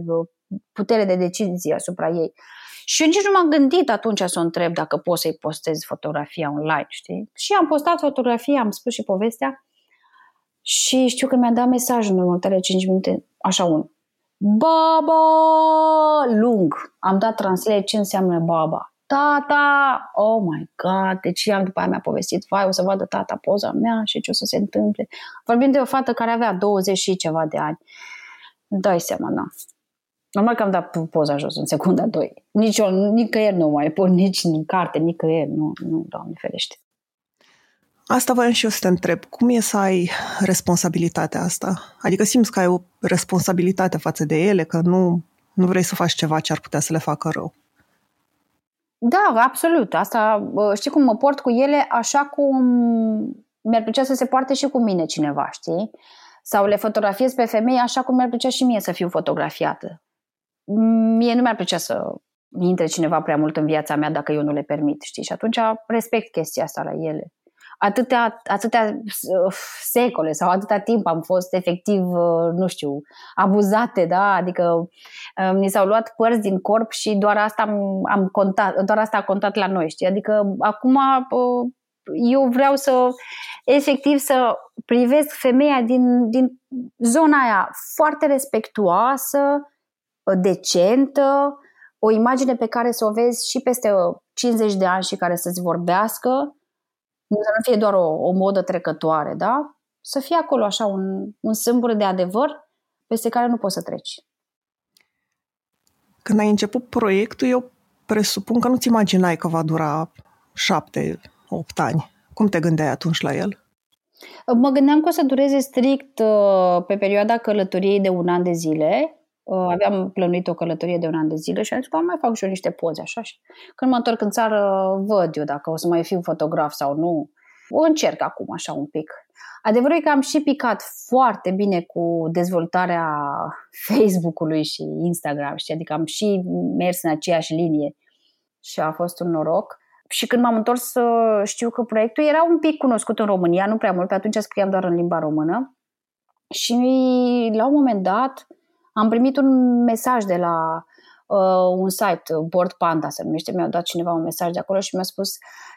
B: putere de decizie asupra ei. Și eu nici nu m-am gândit atunci să o întreb dacă pot să-i postez fotografia online, știi? Și am postat fotografia, am spus și povestea și știu că mi-a dat mesaj în următoarele 5 minute, așa un Baba lung. Am dat translate ce înseamnă baba. Tata, oh my god, deci am după aia mi-a povestit, vai, o să vadă tata poza mea și ce o să se întâmple. Vorbim de o fată care avea 20 și ceva de ani. Dai seama, da. Normal că am dat poza jos în secunda 2. Nici eu, nicăieri nu mai pun, nici în carte, nicăieri, nu, nu, doamne ferește.
A: Asta voiam și eu să te întreb. Cum e să ai responsabilitatea asta? Adică simți că ai o responsabilitate față de ele, că nu, nu vrei să faci ceva ce ar putea să le facă rău.
B: Da, absolut. Asta, știi cum mă port cu ele așa cum mi-ar plăcea să se poarte și cu mine cineva, știi? Sau le fotografiez pe femei așa cum mi-ar plăcea și mie să fiu fotografiată. Mie nu mi-ar plăcea să intre cineva prea mult în viața mea dacă eu nu le permit, știi? Și atunci respect chestia asta la ele atâtea, atâtea secole sau atâta timp am fost efectiv, uh, nu știu, abuzate, da? Adică uh, ni s-au luat părți din corp și doar asta am, am contat, doar asta a contat la noi, știi? Adică acum uh, eu vreau să efectiv să privesc femeia din, din zona aia foarte respectuoasă, decentă, o imagine pe care să o vezi și peste 50 de ani și care să-ți vorbească să nu fie doar o, o modă trecătoare, da? Să fie acolo așa un, un sâmbur de adevăr peste care nu poți să treci.
A: Când ai început proiectul, eu presupun că nu-ți imaginai că va dura șapte, opt ani. Cum te gândeai atunci la el?
B: Mă gândeam că o să dureze strict uh, pe perioada călătoriei de un an de zile, Uh, aveam plănuit o călătorie de un an de zile și am zis că mai fac și eu niște poze așa și când mă întorc în țară văd eu dacă o să mai fiu fotograf sau nu. O încerc acum așa un pic. Adevărul e că am și picat foarte bine cu dezvoltarea Facebook-ului și Instagram, știi? adică am și mers în aceeași linie și a fost un noroc. Și când m-am întors știu că proiectul era un pic cunoscut în România, nu prea mult, pe atunci scriam doar în limba română. Și la un moment dat am primit un mesaj de la uh, un site, Board Panda se numește, mi-a dat cineva un mesaj de acolo și mi-a spus,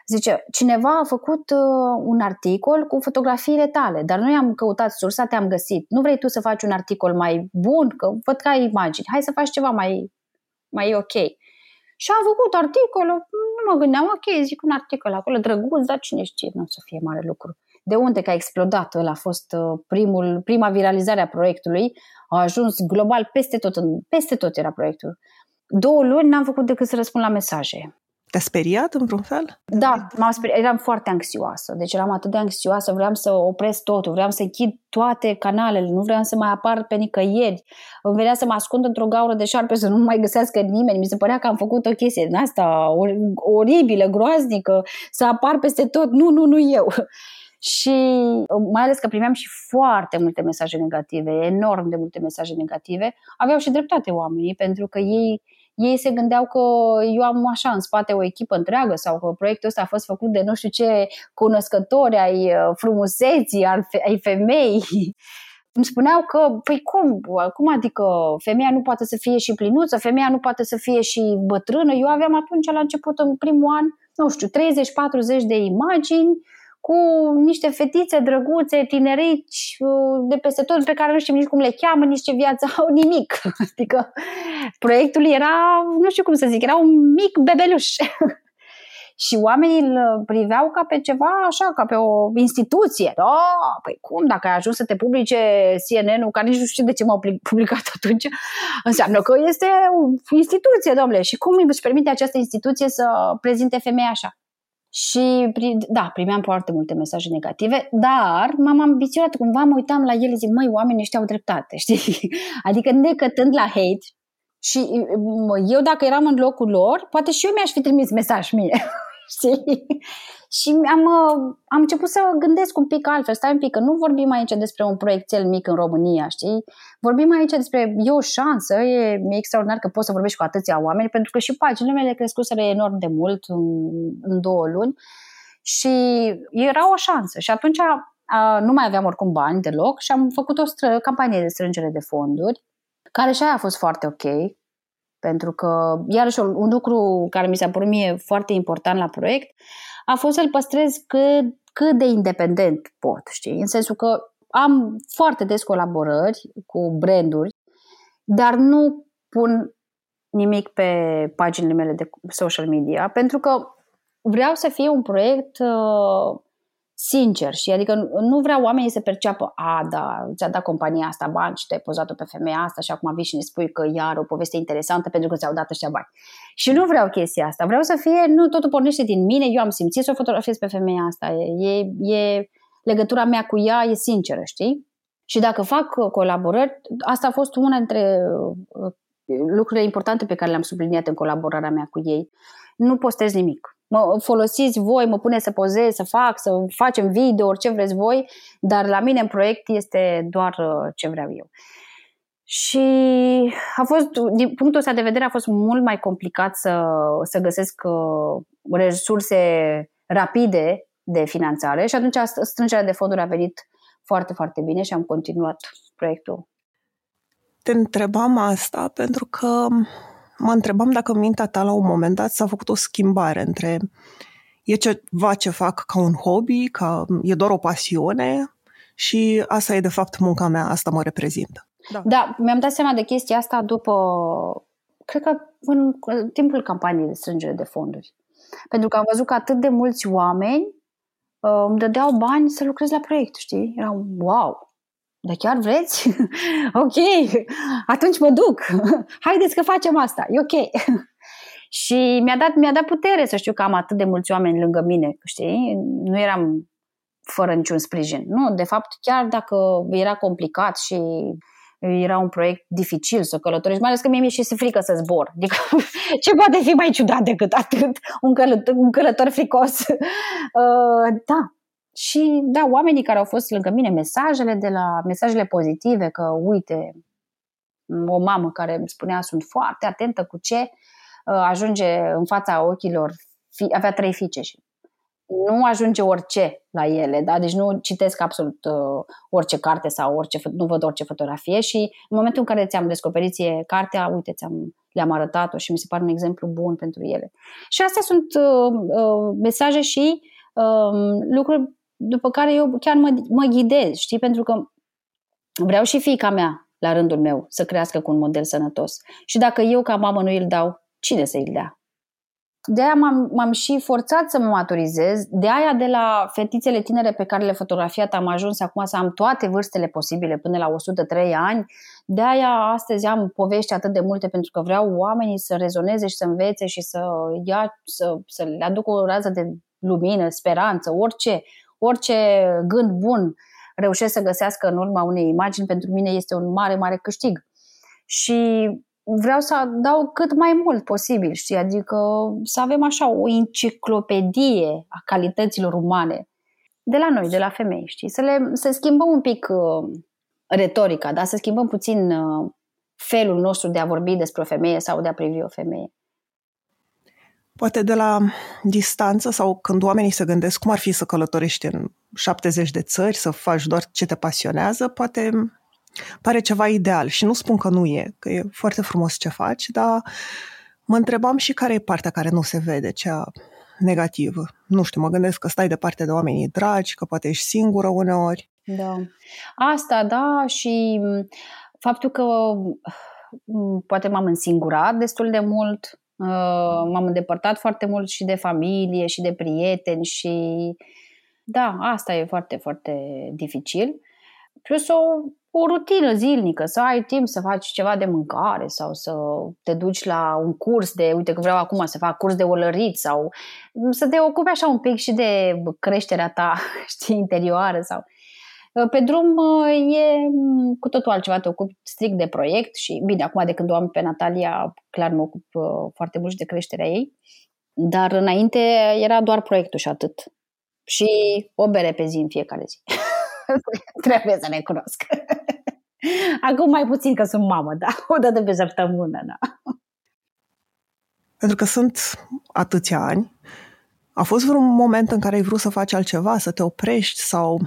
B: zice, cineva a făcut uh, un articol cu fotografiile tale, dar noi am căutat sursa, te-am găsit. Nu vrei tu să faci un articol mai bun? Că văd că ai imagini. Hai să faci ceva mai, mai ok. Și am făcut articolul, nu mă gândeam, ok, zic un articol acolo, drăguț, dar cine știe, nu o să fie mare lucru. De unde că a explodat, ăla a fost uh, primul, prima viralizare a proiectului, a ajuns global peste tot, peste tot era proiectul. Două luni n-am făcut decât să răspund la mesaje.
A: Te-a speriat în vreun fel?
B: Da, m-am speriat. Eram foarte anxioasă. Deci eram atât de anxioasă, vreau să opresc totul, vreau să închid toate canalele, nu vreau să mai apar pe nicăieri. Îmi venea să mă ascund într-o gaură de șarpe să nu mai găsească nimeni. Mi se părea că am făcut o chestie din asta oribilă, groaznică, să apar peste tot. Nu, nu, nu eu și mai ales că primeam și foarte multe mesaje negative, enorm de multe mesaje negative, aveau și dreptate oamenii, pentru că ei, ei se gândeau că eu am așa în spate o echipă întreagă sau că proiectul ăsta a fost făcut de nu știu ce cunoscători ai uh, frumuseții, ai femei. Îmi spuneau că, păi cum, cum adică femeia nu poate să fie și plinuță, femeia nu poate să fie și bătrână. Eu aveam atunci, la început, în primul an, nu știu, 30-40 de imagini cu niște fetițe drăguțe, tinerici uh, de peste tot, pe care nu știm nici cum le cheamă, nici ce viață au, nimic. Adică proiectul era, nu știu cum să zic, era un mic bebeluș. Și oamenii îl priveau ca pe ceva așa, ca pe o instituție. Da, păi cum, dacă ai ajuns să te publice CNN-ul, care nici nu știu de ce m-au publicat atunci, înseamnă că este o instituție, domnule. Și cum își permite această instituție să prezinte femei așa? Și, da, primeam foarte multe mesaje negative, dar m-am ambiționat, cumva mă uitam la ele, zic, măi, oamenii ăștia au dreptate, știi? Adică necătând la hate, și eu dacă eram în locul lor, poate și eu mi-aș fi trimis mesaj mie. Știi? Și am, uh, am început să gândesc un pic altfel. Stai un pic, că nu vorbim aici despre un proiectel mic în România, știi? Vorbim aici despre, e o șansă, e, e extraordinar că poți să vorbești cu atâția oameni, pentru că și paginile mele crescuseră enorm de mult în, în două luni și era o șansă. Și atunci a, nu mai aveam oricum bani deloc și am făcut o stră, campanie de strângere de fonduri care și aia a fost foarte ok, pentru că, iarăși, un lucru care mi s-a părut mie foarte important la proiect a fost să-l păstrez cât, cât de independent pot, știi? În sensul că am foarte des colaborări cu branduri, dar nu pun nimic pe paginile mele de social media, pentru că vreau să fie un proiect uh, sincer și adică nu vreau oamenii să perceapă a, da, ți-a dat compania asta bani și te-ai pozat-o pe femeia asta și acum vii și ne spui că iar o poveste interesantă pentru că ți-au dat ăștia bani. Și nu vreau chestia asta. Vreau să fie, nu, totul pornește din mine, eu am simțit să o fotografiez pe femeia asta. E, e, legătura mea cu ea e sinceră, știi? Și dacă fac colaborări, asta a fost una dintre uh, lucrurile importante pe care le-am subliniat în colaborarea mea cu ei. Nu postez nimic mă folosiți voi, mă pune să pozez, să fac, să facem video, orice vreți voi, dar la mine în proiect este doar uh, ce vreau eu. Și a fost, din punctul ăsta de vedere, a fost mult mai complicat să, să găsesc uh, resurse rapide de finanțare și atunci strângerea de fonduri a venit foarte, foarte bine și am continuat proiectul.
A: Te întrebam asta pentru că mă întrebam dacă în mintea ta la un moment dat s-a făcut o schimbare între e ceva ce fac ca un hobby, ca e doar o pasiune și asta e de fapt munca mea, asta mă reprezintă.
B: Da, da mi-am dat seama de chestia asta după, cred că în timpul campaniei de strângere de fonduri. Pentru că am văzut că atât de mulți oameni uh, îmi dădeau bani să lucrez la proiect, știi? Eram, wow, dar chiar vreți? ok, atunci mă duc. Haideți că facem asta, e ok. și mi-a dat, mi-a dat putere să știu că am atât de mulți oameni lângă mine, știi? Nu eram fără niciun sprijin. Nu, de fapt, chiar dacă era complicat și era un proiect dificil să călătorești, mai ales că mie mi-e și frică să zbor. Adică, ce poate fi mai ciudat decât atât? Un călător, un călător fricos. Uh, da, și da, oamenii care au fost lângă mine, mesajele de la mesajele pozitive, că uite, o mamă care îmi spunea sunt foarte atentă cu ce uh, ajunge în fața ochilor, avea trei fiice și nu ajunge orice la ele, da? deci nu citesc absolut uh, orice carte sau orice, nu văd orice fotografie și în momentul în care ți-am descoperit ție cartea, uite, ți-am, le-am arătat-o și mi se pare un exemplu bun pentru ele. Și astea sunt uh, uh, mesaje și uh, lucruri după care eu chiar mă, mă ghidez, știi, pentru că vreau și fiica mea, la rândul meu, să crească cu un model sănătos. Și dacă eu ca mamă nu îl dau, cine să îl dea? De aia m-am, m-am și forțat să mă maturizez, de aia de la fetițele tinere pe care le fotografiat am ajuns acum să am toate vârstele posibile până la 103 ani, de aia astăzi am povești atât de multe pentru că vreau oamenii să rezoneze și să învețe și să ia, să, să le aduc o rază de lumină, speranță, orice, orice gând bun reușesc să găsească în urma unei imagini, pentru mine este un mare, mare câștig. Și vreau să dau cât mai mult posibil, știi? Adică să avem așa o enciclopedie a calităților umane de la noi, de la femei, știi? Să, le, să schimbăm un pic uh, retorica, da? Să schimbăm puțin uh, felul nostru de a vorbi despre o femeie sau de a privi o femeie.
A: Poate de la distanță sau când oamenii se gândesc cum ar fi să călătorești în 70 de țări, să faci doar ce te pasionează, poate pare ceva ideal și nu spun că nu e, că e foarte frumos ce faci, dar mă întrebam și care e partea care nu se vede, cea negativă. Nu știu, mă gândesc că stai departe de oamenii dragi, că poate ești singură uneori.
B: Da. Asta, da, și faptul că poate m-am însingurat destul de mult, Uh, m-am îndepărtat foarte mult și de familie și de prieteni și da, asta e foarte, foarte dificil. Plus o, o rutină zilnică, să ai timp să faci ceva de mâncare sau să te duci la un curs de, uite că vreau acum să fac curs de olărit sau să te ocupi așa un pic și de creșterea ta, știi, interioară sau Uh, pe drum uh, e mm, cu totul altceva, te ocupi strict de proiect și bine, acum de când o am pe Natalia, clar mă ocup uh, foarte mult și de creșterea ei, dar înainte era doar proiectul și atât. Și o bere pe zi în fiecare zi. Trebuie să ne cunosc. Acum mai puțin că sunt mamă, da? O dată pe săptămână, da.
A: Pentru că sunt atâția ani, a fost vreun moment în care ai vrut să faci altceva, să te oprești sau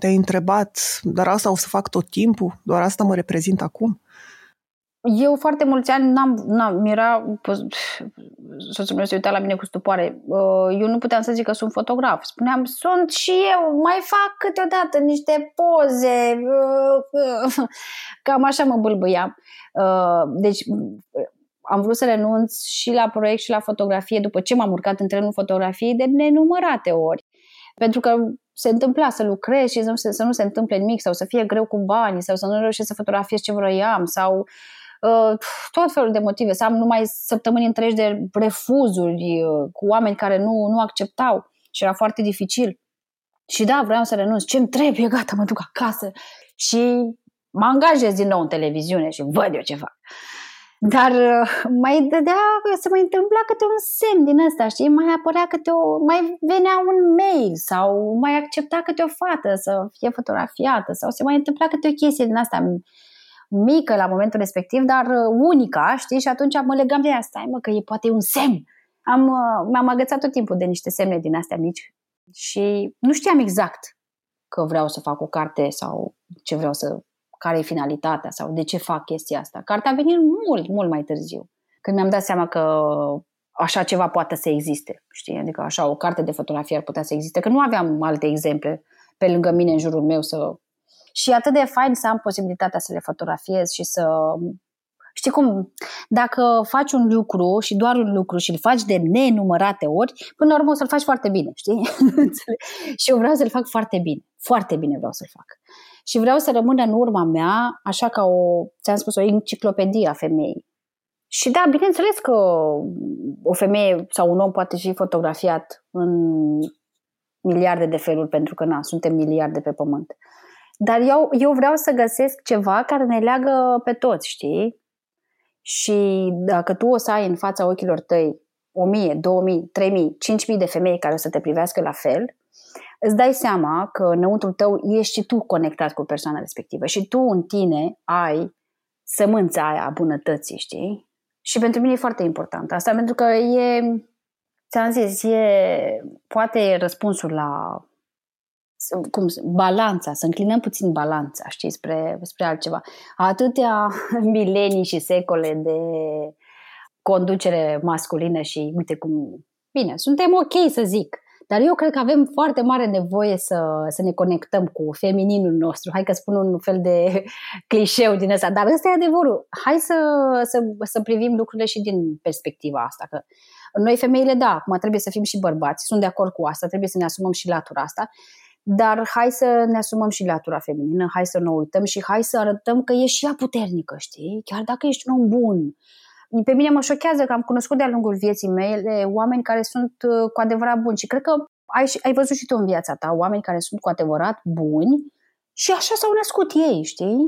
A: te-ai întrebat, dar asta o să fac tot timpul? Doar asta mă reprezint acum?
B: Eu foarte mulți ani n-am, n-am mi-era, soțul meu se uita la mine cu stupoare, uh, eu nu puteam să zic că sunt fotograf. Spuneam, sunt și eu, mai fac câteodată niște poze, cam așa mă bâlbâiam. Uh, deci am vrut să renunț și la proiect și la fotografie după ce m-am urcat în trenul fotografiei de nenumărate ori. Pentru că se întâmpla să lucrez și să nu, se, să nu se întâmple nimic sau să fie greu cu banii sau să nu reușesc să fotografiez ce vroiam sau uh, tot felul de motive, să am numai săptămâni întregi de refuzuri uh, cu oameni care nu, nu acceptau și era foarte dificil. Și da, vreau să renunț. Ce-mi trebuie? Gata, mă duc acasă și mă angajez din nou în televiziune și văd eu ce fac. Dar uh, mai dădea, să mai întâmpla câte un semn din ăsta, știi? Mai apărea câte o, mai venea un mail sau mai accepta câte o fată să fie fotografiată sau se mai întâmpla câte o chestie din asta mică la momentul respectiv, dar uh, unica, știi? Și atunci mă legam de ea, stai mă, că e poate un semn. Am, uh, m-am agățat tot timpul de niște semne din astea mici și nu știam exact că vreau să fac o carte sau ce vreau să care e finalitatea sau de ce fac chestia asta. Cartea a venit mult, mult mai târziu, când mi-am dat seama că așa ceva poate să existe, știi? Adică așa o carte de fotografie ar putea să existe, că nu aveam alte exemple pe lângă mine în jurul meu să... Și atât de fain să am posibilitatea să le fotografiez și să Știi cum? Dacă faci un lucru și doar un lucru și îl faci de nenumărate ori, până la urmă o să-l faci foarte bine, știi? și eu vreau să-l fac foarte bine. Foarte bine vreau să-l fac și vreau să rămână în urma mea, așa ca o, ți-am spus, o enciclopedie a femeii. Și da, bineînțeles că o femeie sau un om poate fi fotografiat în miliarde de feluri, pentru că na, suntem miliarde pe pământ. Dar eu, eu vreau să găsesc ceva care ne leagă pe toți, știi? Și dacă tu o să ai în fața ochilor tăi 1000, 2000, 3000, 5000 de femei care o să te privească la fel, îți dai seama că înăuntru tău ești și tu conectat cu persoana respectivă și tu în tine ai sămânța aia a bunătății, știi? Și pentru mine e foarte important asta, pentru că e, ți-am zis, e poate răspunsul la cum, balanța, să înclinăm puțin balanța, știi, spre, spre altceva. Atâtea milenii și secole de conducere masculină și uite cum, bine, suntem ok să zic, dar eu cred că avem foarte mare nevoie să, să ne conectăm cu femininul nostru. Hai că spun un fel de clișeu din ăsta, dar ăsta e adevărul. Hai să, să, să privim lucrurile și din perspectiva asta. Că noi femeile, da, acum trebuie să fim și bărbați, sunt de acord cu asta, trebuie să ne asumăm și latura asta, dar hai să ne asumăm și latura feminină, hai să ne uităm și hai să arătăm că e și ea puternică, știi? Chiar dacă ești un om bun, pe mine mă șochează că am cunoscut de-a lungul vieții mele oameni care sunt uh, cu adevărat buni și cred că ai, ai văzut și tu în viața ta oameni care sunt cu adevărat buni și așa s-au născut ei, știi?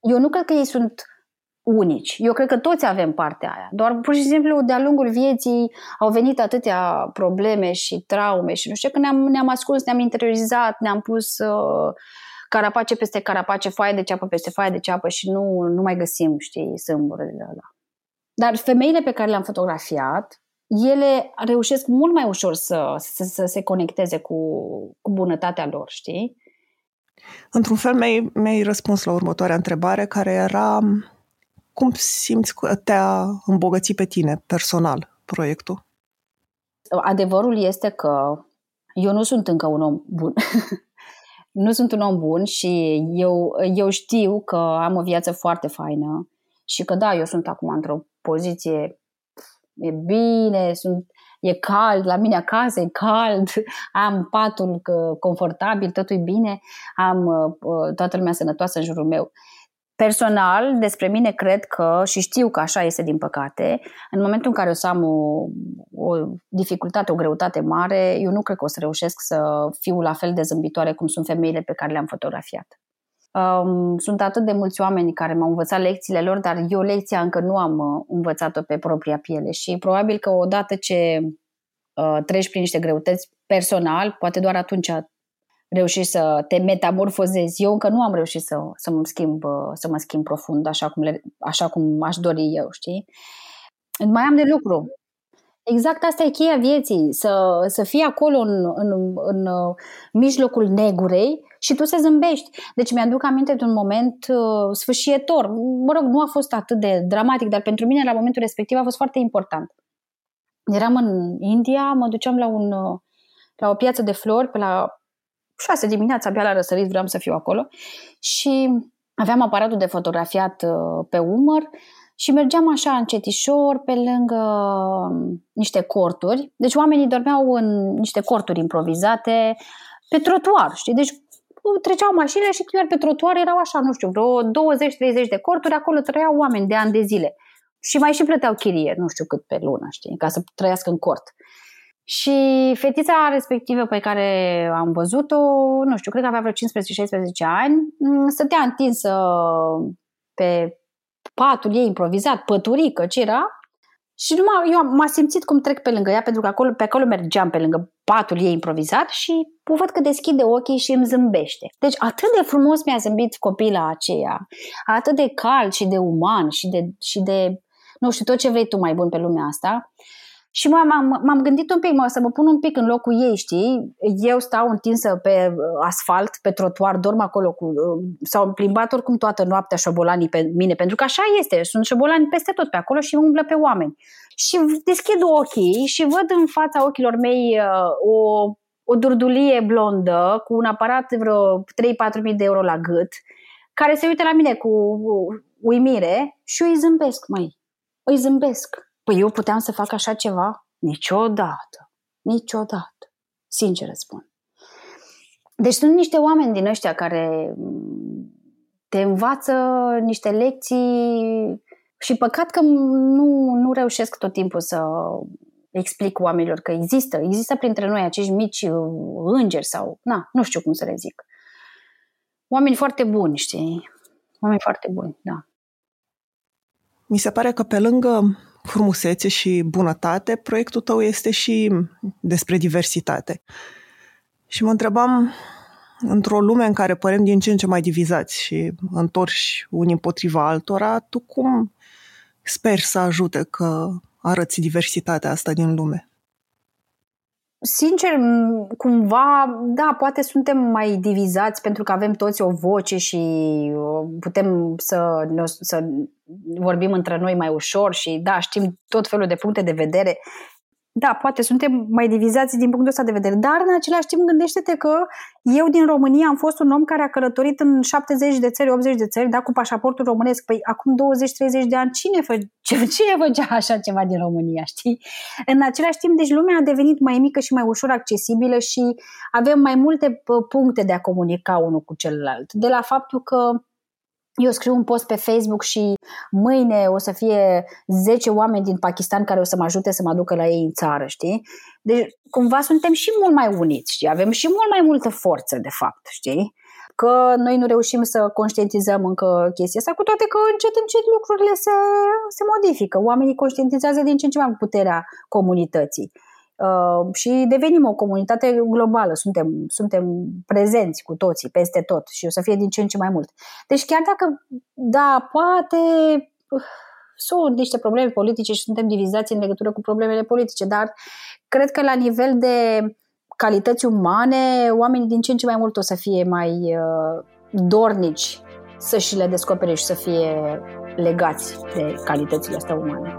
B: Eu nu cred că ei sunt unici. Eu cred că toți avem partea aia. Doar pur și simplu de-a lungul vieții au venit atâtea probleme și traume și nu știu că ne-am, ne-am ascuns, ne-am interiorizat, ne-am pus uh, carapace peste carapace, foaie de ceapă peste foaie de ceapă și nu, nu mai găsim, știi, sâmburile ăla. Dar femeile pe care le-am fotografiat, ele reușesc mult mai ușor să, să, să se conecteze cu, cu bunătatea lor, știi?
A: Într-un fel mi-ai, mi-ai răspuns la următoarea întrebare, care era cum simți că te-a îmbogățit pe tine personal proiectul?
B: Adevărul este că eu nu sunt încă un om bun. nu sunt un om bun și eu, eu știu că am o viață foarte faină și că da, eu sunt acum într-o poziție e bine, sunt, e cald, la mine acasă e cald, am patul confortabil, totul e bine, am uh, toată lumea sănătoasă în jurul meu. Personal, despre mine cred că, și știu că așa este din păcate, în momentul în care o să am o, o dificultate, o greutate mare, eu nu cred că o să reușesc să fiu la fel de zâmbitoare cum sunt femeile pe care le-am fotografiat. Um, sunt atât de mulți oameni care m-au învățat lecțiile lor, dar eu lecția încă nu am uh, învățat-o pe propria piele și probabil că odată ce uh, treci prin niște greutăți personal, poate doar atunci reușești să te metamorfozezi. Eu încă nu am reușit să, să, mă, schimb, uh, să mă schimb profund așa cum, le, așa cum aș dori eu, știi? Mai am de lucru. Exact asta e cheia vieții, să, să fii acolo în, în, în, în uh, mijlocul negurei și tu să zâmbești. Deci mi-aduc aminte de un moment uh, sfârșietor. Mă rog, nu a fost atât de dramatic, dar pentru mine la momentul respectiv a fost foarte important. Eram în India, mă duceam la, un, uh, la o piață de flori pe la 6 dimineața, abia la răsărit, vreau să fiu acolo și aveam aparatul de fotografiat uh, pe umăr și mergeam așa încetișor pe lângă um, niște corturi. Deci oamenii dormeau în niște corturi improvizate pe trotuar, știi? Deci treceau mașinile și chiar pe trotuar erau așa, nu știu, vreo 20-30 de corturi, acolo trăiau oameni de ani de zile. Și mai și plăteau chirie, nu știu cât pe lună, știi, ca să trăiască în cort. Și fetița respectivă pe care am văzut-o, nu știu, cred că avea vreo 15-16 ani, mm, stătea întinsă pe patul ei improvizat, păturică, ce era, și numai eu m-am simțit cum trec pe lângă ea, pentru că acolo, pe acolo mergeam pe lângă patul ei improvizat și văd că deschide ochii și îmi zâmbește. Deci atât de frumos mi-a zâmbit copila aceea, atât de cald și de uman și de, și de nu știu, tot ce vrei tu mai bun pe lumea asta. Și m-am, m-am gândit un pic, mă, să mă pun un pic în locul ei, știi? Eu stau întinsă pe uh, asfalt, pe trotuar, dorm acolo cu... Uh, s-au plimbat oricum toată noaptea șobolanii pe mine, pentru că așa este, sunt șobolani peste tot pe acolo și umblă pe oameni. Și deschid ochii și văd în fața ochilor mei uh, o, o durdulie blondă cu un aparat de vreo 3-4 mii de euro la gât, care se uită la mine cu uimire și eu îi zâmbesc, mai. Îi zâmbesc Păi eu puteam să fac așa ceva? Niciodată. Niciodată. Sincer îți spun. Deci sunt niște oameni din ăștia care mm, te învață niște lecții și păcat că nu, nu reușesc tot timpul să explic oamenilor că există, există printre noi acești mici uh, îngeri sau, na, nu știu cum să le zic. Oameni foarte buni, știi? Oameni foarte buni, da.
A: Mi se pare că pe lângă frumusețe și bunătate, proiectul tău este și despre diversitate. Și mă întrebam, într-o lume în care părem din ce în ce mai divizați și întorși unii împotriva altora, tu cum speri să ajute că arăți diversitatea asta din lume?
B: Sincer, cumva, da, poate suntem mai divizați pentru că avem toți o voce și uh, putem să, să vorbim între noi mai ușor și da, știm tot felul de puncte de vedere da, poate suntem mai divizați din punctul ăsta de vedere, dar în același timp gândește-te că eu din România am fost un om care a călătorit în 70 de țări, 80 de țări, da, cu pașaportul românesc. Păi acum 20-30 de ani cine, fă, cine făcea așa ceva din România, știi? În același timp, deci lumea a devenit mai mică și mai ușor accesibilă și avem mai multe puncte de a comunica unul cu celălalt. De la faptul că eu scriu un post pe Facebook și mâine o să fie 10 oameni din Pakistan care o să mă ajute să mă aducă la ei în țară, știi? Deci cumva suntem și mult mai uniți, știi? Avem și mult mai multă forță, de fapt, știi? Că noi nu reușim să conștientizăm încă chestia asta, cu toate că încet, încet lucrurile se, se modifică. Oamenii conștientizează din ce în ce mai puterea comunității. Uh, și devenim o comunitate globală, suntem, suntem prezenți cu toții, peste tot și o să fie din ce în ce mai mult. Deci chiar dacă, da, poate uh, sunt niște probleme politice și suntem divizați în legătură cu problemele politice, dar cred că la nivel de calități umane, oamenii din ce în ce mai mult o să fie mai uh, dornici să și le descopere și să fie legați de calitățile astea umane.